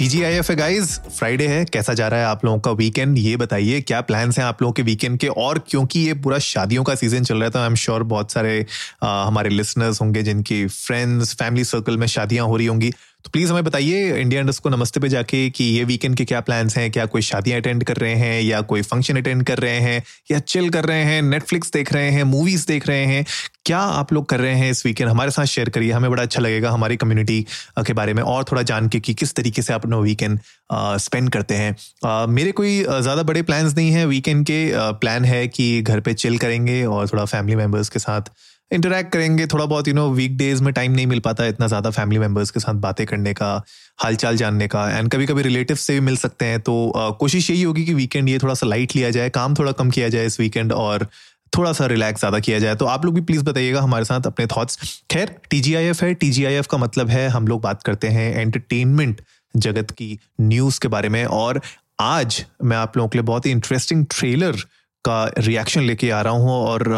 TGIF है guys Friday है. कैसा जा रहा है आप लोगों का वीकेंड ये बताइए क्या प्लान्स हैं आप लोगों के वीकेंड के? और क्योंकि ये पूरा शादियों का सीज़न चल रहा है तो आई एम श्योर बहुत सारे आ, हमारे लिसनर्स होंगे जिनकी फ्रेंड्स फैमिली सर्कल में शादियाँ हो रही होंगी। तो प्लीज़ हमें बताइए इंडिया इंडस्ट को नमस्ते पे जाके कि ये वीकेंड के क्या प्लान्स हैं? क्या कोई शादियाँ अटेंड कर रहे हैं? या कोई फ़ंक्शन अटेंड कर रहे हैं? या चिल कर रहे हैं? नेटफ्लिक्स देख रहे हैं? मूवीज़ देख रहे हैं? क्या आप लोग कर रहे हैं इस वीकेंड हमारे साथ शेयर करिए। हमें बड़ा अच्छा लगेगा हमारी कम्युनिटी के बारे में और थोड़ा जान के कि किस तरीके से आप अपना वीकेंड स्पेंड करते हैं। uh, मेरे कोई ज़्यादा बड़े प्लान्स नहीं है। वीकेंड के प्लान है कि घर पे चिल करेंगे और थोड़ा फैमिली मेंबर्स के साथ इंटरेक्ट करेंगे थोड़ा बहुत यू नो वीक डेज़ में टाइम नहीं मिल पाता इतना ज़्यादा फैमिली मेंबर्स के साथ बातें करने का हालचाल जानने का एंड कभी कभी रिलेटिव से भी मिल सकते हैं तो uh, कोशिश यही होगी कि वीकेंड ये थोड़ा सा लाइट लिया जाए काम थोड़ा कम किया जाए इस वीकेंड और थोड़ा सा रिलैक्स ज़्यादा किया जाए। तो आप लोग भी प्लीज़ बताइएगा हमारे साथ अपने थॉट्स खैर टीजीआईएफ है टीजीआईएफ का मतलब है हम लोग बात करते हैं एंटरटेनमेंट जगत की न्यूज़ के बारे में और आज मैं आप लोगों के लिए बहुत ही इंटरेस्टिंग ट्रेलर का रिएक्शन लेके आ रहा हूँ और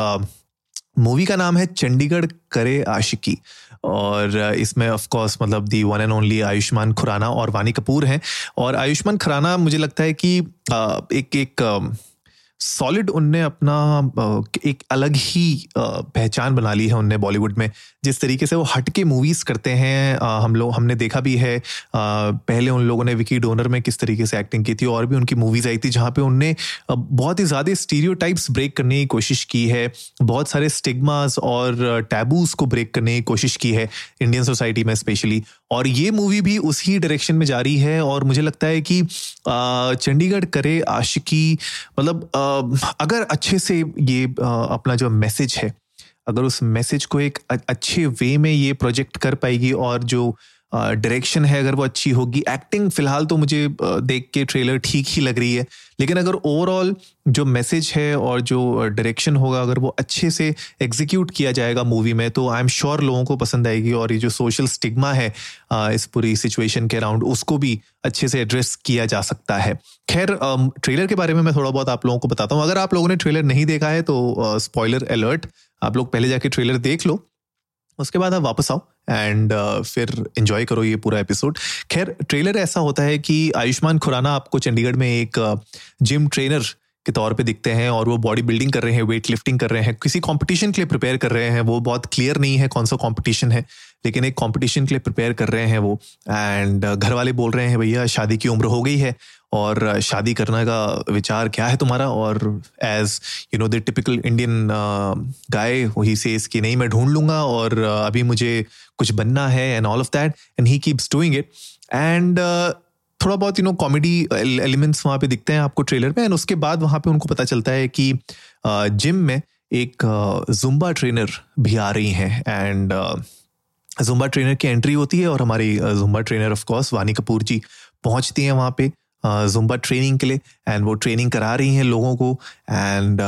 मूवी का नाम है चंडीगढ़ करे आशिकी। और इसमें ऑफ़ कोर्स मतलब the one and only Ayushmann Khurrana और वानी कपूर हैं। और आयुष्मान खुराना मुझे लगता है कि एक एक सॉलिड उनने अपना एक अलग ही पहचान बना ली है उनने बॉलीवुड में। जिस तरीके से वो हट के मूवीज़ करते हैं हम लोग हमने देखा भी है पहले उन लोगों ने विकी डोनर में किस तरीके से एक्टिंग की थी, और भी उनकी मूवीज़ आई थी, जहाँ पे उनने बहुत ही ज़्यादा स्टीरियो ब्रेक करने की कोशिश की है, बहुत सारे स्टिग्मास और टैबूज को ब्रेक करने की कोशिश की है इंडियन सोसाइटी में स्पेशली और ये मूवी भी उसी डायरेक्शन में जा रही है और मुझे लगता है कि चंडीगढ़ करे आशिकी मतलब अगर अच्छे से ये अपना जो मैसेज है, अगर उस मैसेज को एक अच्छे वे में ये प्रोजेक्ट कर पाएगी और जो डायरेक्शन है, अगर वो अच्छी होगी। एक्टिंग फ़िलहाल तो मुझे देख के ट्रेलर ठीक ही लग रही है। लेकिन अगर ओवरऑल जो मैसेज है और जो डायरेक्शन होगा, अगर वो अच्छे से एग्जीक्यूट किया जाएगा मूवी में तो आई एम श्योर लोगों को पसंद आएगी और ये जो सोशल स्टिग्मा है इस पूरी सिचुएशन के अराउंड उसको भी अच्छे से एड्रेस किया जा सकता है। खैर ट्रेलर के बारे में मैं थोड़ा बहुत आप लोगों को बताता हूँ। अगर आप लोगों ने ट्रेलर नहीं देखा है तो स्पॉयलर अलर्ट आप लोग पहले जाके ट्रेलर देख लो। उसके बाद आप वापस आओ एंड uh, फिर एंजॉय करो ये पूरा एपिसोड खैर ट्रेलर ऐसा होता है कि आयुष्मान खुराना आपको चंडीगढ़ में एक जिम uh, ट्रेनर के तौर पे दिखते हैं और वो बॉडी बिल्डिंग कर रहे हैं वेट लिफ्टिंग कर रहे हैं किसी कंपटीशन के लिए प्रिपेयर कर रहे हैं वो बहुत क्लियर नहीं है कौन सा कंपटीशन है लेकिन एक कंपटीशन के लिए प्रिपेयर कर रहे हैं वो. एंड uh, घर वाले बोल रहे हैं भैया शादी की उम्र हो गई है। और शादी करने का विचार क्या है तुम्हारा? और as you know the typical Indian guy वही से इसकी नहीं मैं ढूंढ लूँगा और uh, अभी मुझे कुछ बनना है and all of that and he keeps doing it and थोड़ा बहुत यू नो कॉमेडी एलिमेंट्स वहाँ पे दिखते हैं आपको ट्रेलर में एंड उसके बाद वहाँ पे उनको पता चलता है कि जिम uh, में एक जुम्बा uh, ट्रेनर भी आ रही हैं एंड जुम्बा ट्रेनर की एंट्री होती है और हमारी जुम्बा ट्रेनर ऑफ़ कोर्स वानी कपूर जी पहुँचती हैं वहाँ पे। जुम्बा ट्रेनिंग के लिए एंड वो ट्रेनिंग करा रही हैं लोगों को एंड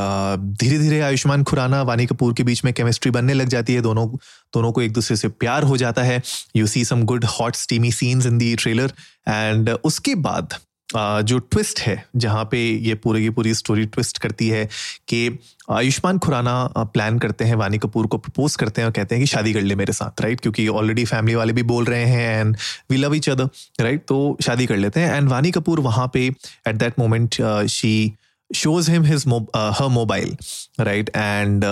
धीरे धीरे आयुष्मान खुराना, वानी कपूर के बीच में केमिस्ट्री बनने लग जाती है, दोनों दोनों को एक दूसरे से प्यार हो जाता है। You see some good hot steamy scenes in the trailer and उसके बाद जो ट्विस्ट है, जहाँ पे ये पूरी की पूरी स्टोरी ट्विस्ट करती है कि आयुष्मान खुराना प्लान करते हैं, वानी कपूर को प्रपोज करते हैं और कहते हैं कि शादी कर ले मेरे साथ राइट क्योंकि ऑलरेडी फैमिली वाले भी बोल रहे हैं and we love each other right तो शादी कर लेते हैं एंड वानी कपूर वहाँ पे at that moment she shows him his her mobile right and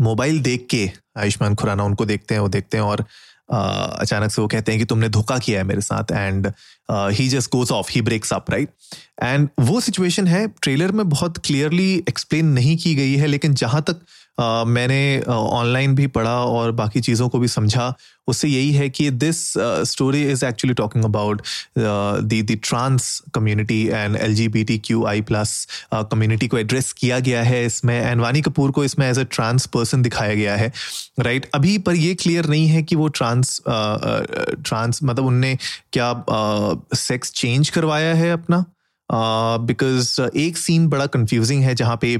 mobile देख के आयुष्मान खुराना उनको देखते हैं, वो देखते हैं और अचानक से वो कहते हैं कि तुमने धोखा किया है मेरे साथ and he just goes off he breaks up right and वो सिचुएशन है ट्रेलर में बहुत क्लियरली एक्सप्लेन नहीं की गई है, लेकिन जहाँ तक मैंने ऑनलाइन भी पढ़ा और बाकी चीज़ों को भी समझा। उससे यही है कि this story is actually talking about the the trans community and L G B T Q I plus community को एड्रेस किया गया है इसमें एंड वानी कपूर को इसमें एज अ ट्रांस पर्सन दिखाया गया है। Right right? अभी पर ये क्लियर नहीं है कि वो ट्रांस ट्रांस uh, मतलब उनने क्या सेक्स चेंज करवाया है अपना? बिकॉज़ uh, एक सीन बड़ा कंफ्यूजिंग है जहाँ पे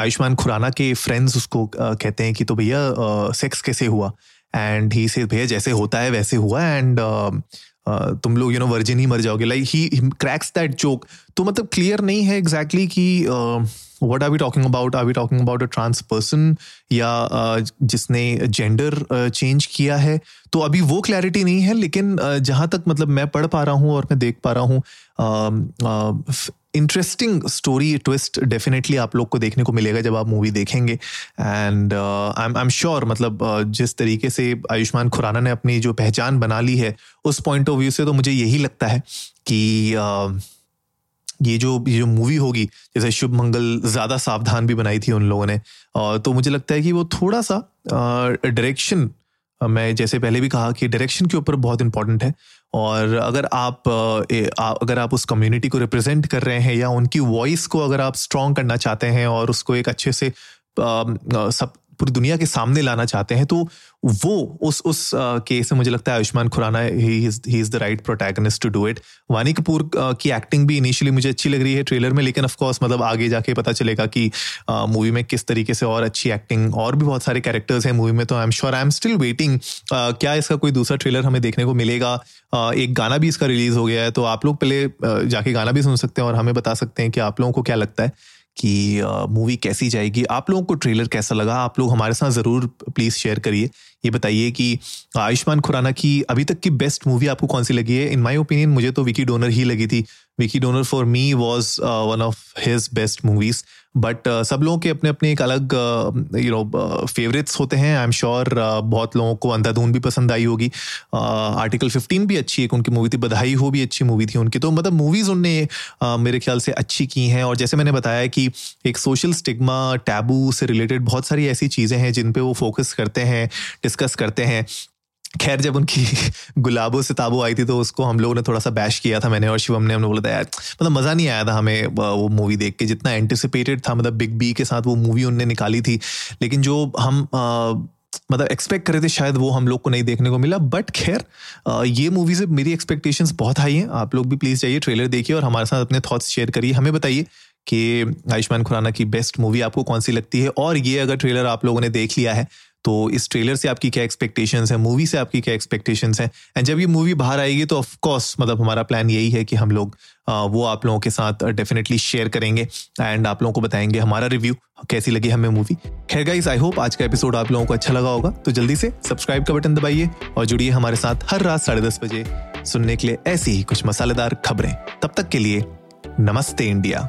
आयुष्मान खुराना के फ्रेंड्स उसको कहते हैं कि तो भैया सेक्स कैसे हुआ? एंड ही से भैया जैसे होता है वैसे हुआ एंड तुम लोग यू नो वर्जिन ही मर जाओगे. Like he cracks that joke तो मतलब क्लियर नहीं है एग्जैक्टली exactly कि what are we talking about are we talking about a trans person या जिसने जेंडर चेंज किया है? तो अभी वो क्लैरिटी नहीं है लेकिन जहाँ तक मतलब मैं पढ़ पा रहा हूँ और मैं देख पा रहा हूँ इंटरेस्टिंग स्टोरी ट्विस्ट डेफिनेटली आप लोग को देखने को मिलेगा जब आप मूवी देखेंगे। एंड आई एम श्योर मतलब uh, जिस तरीके से आयुष्मान खुराना ने अपनी जो पहचान बना ली है उस पॉइंट ऑफ़ व्यू से तो मुझे यही लगता है कि uh, ये जो ये जो मूवी होगी जैसे शुभ मंगल ज़्यादा सावधान भी बनाई थी उन लोगों ने uh, तो मुझे लगता है कि वो थोड़ा सा डायरेक्शन मैं जैसे पहले भी कहा कि डायरेक्शन के ऊपर बहुत इंपॉर्टेंट है। और अगर आप अगर आप उस कम्युनिटी को रिप्रेजेंट कर रहे हैं या उनकी वॉइस को अगर आप स्ट्रॉन्ग करना चाहते हैं और उसको एक अच्छे से सब पूरी दुनिया के सामने लाना चाहते हैं तो वो उस उस केस में मुझे लगता है Ayushmann Khurrana he is the right protagonist to do it Vaani Kapoor की एक्टिंग भी इनिशियली मुझे अच्छी लग रही है ट्रेलर में, लेकिन ऑफ़ कोर्स मतलब आगे जाके पता चलेगा कि मूवी में किस तरीके से और अच्छी एक्टिंग और भी बहुत सारे कैरेक्टर्स हैं मूवी में तो I am sure I am still waiting क्या इसका कोई दूसरा ट्रेलर हमें देखने को मिलेगा? एक गाना भी इसका रिलीज़ हो गया है तो आप लोग पहले जाके गाना भी सुन सकते हैं और हमें बता सकते हैं कि आप लोगों को क्या लगता है। कि मूवी कैसी जाएगी? आप लोगों को ट्रेलर कैसा लगा? आप लोग हमारे साथ ज़रूर प्लीज़ शेयर करिए। ये बताइए कि आयुष्मान खुराना की अभी तक की बेस्ट मूवी आपको कौन सी लगी है? इन माय ओपिनियन मुझे तो विकी डोनर ही लगी थी। Vicky Donor for me was one of his best movies but सब लोगों के अपने अपने एक अलग यू नो फेवरेट्स होते हैं. आई एम श्योर बहुत लोगों को अंधाधुन भी पसंद आई होगी. आर्टिकल uh, 15 भी अच्छी एक उनकी मूवी थी. बधाई हो भी अच्छी मूवी थी उनकी. तो मतलब मूवीज़ उनने uh, मेरे ख्याल से अच्छी की हैं. और जैसे मैंने बताया कि एक सोशल स्टिग्मा टैबू से रिलेटेड बहुत सारी ऐसी चीज़ें हैं जिन पे वो फोकस करते हैं डिस्कस करते हैं. खैर, जब उनकी गुलाबो सिताबो आई थी तो उसको हम लोगों ने थोड़ा सा बैश किया था मैंने और शिवम ने हमने बोला था, यार मतलब मज़ा नहीं आया था हमें वो मूवी देख के। जितना एंटिसिपेटेड था मतलब बिग बी के साथ वो मूवी उनने निकाली थी। लेकिन जो हम मतलब एक्सपेक्ट करे थे, शायद वो हम लोग को नहीं देखने को मिला। बट खैर ये मूवी से मेरी एक्सपेक्टेशंस बहुत हाई हैं। आप लोग भी प्लीज़ जाइए ट्रेलर देखिए और हमारे साथ अपने थॉट्स शेयर करिए। हमें बताइए कि आयुष्मान खुराना की बेस्ट मूवी आपको कौन सी लगती है? और ये अगर ट्रेलर आप लोगों ने देख लिया है तो इस ट्रेलर से आपकी क्या एक्सपेक्टेशंस हैं? मूवी से आपकी क्या एक्सपेक्टेशंस हैं? एंड जब ये मूवी बाहर आएगी तो ऑफ़ कोर्स मतलब हमारा प्लान यही है कि हम लोग वो आप लोगों के साथ डेफिनेटली शेयर करेंगे एंड आप लोगों को बताएँगे हमारा रिव्यू कैसी लगी हमें मूवी खैर गाइस आई होप आज का एपिसोड आप लोगों को अच्छा लगा होगा। तो जल्दी से सब्सक्राइब का बटन दबाइए और जुड़िए हमारे साथ हर रात साढ़े दस बजे सुनने के लिए ऐसी ही कुछ मसालेदार खबरें। तब तक के लिए नमस्ते इंडिया।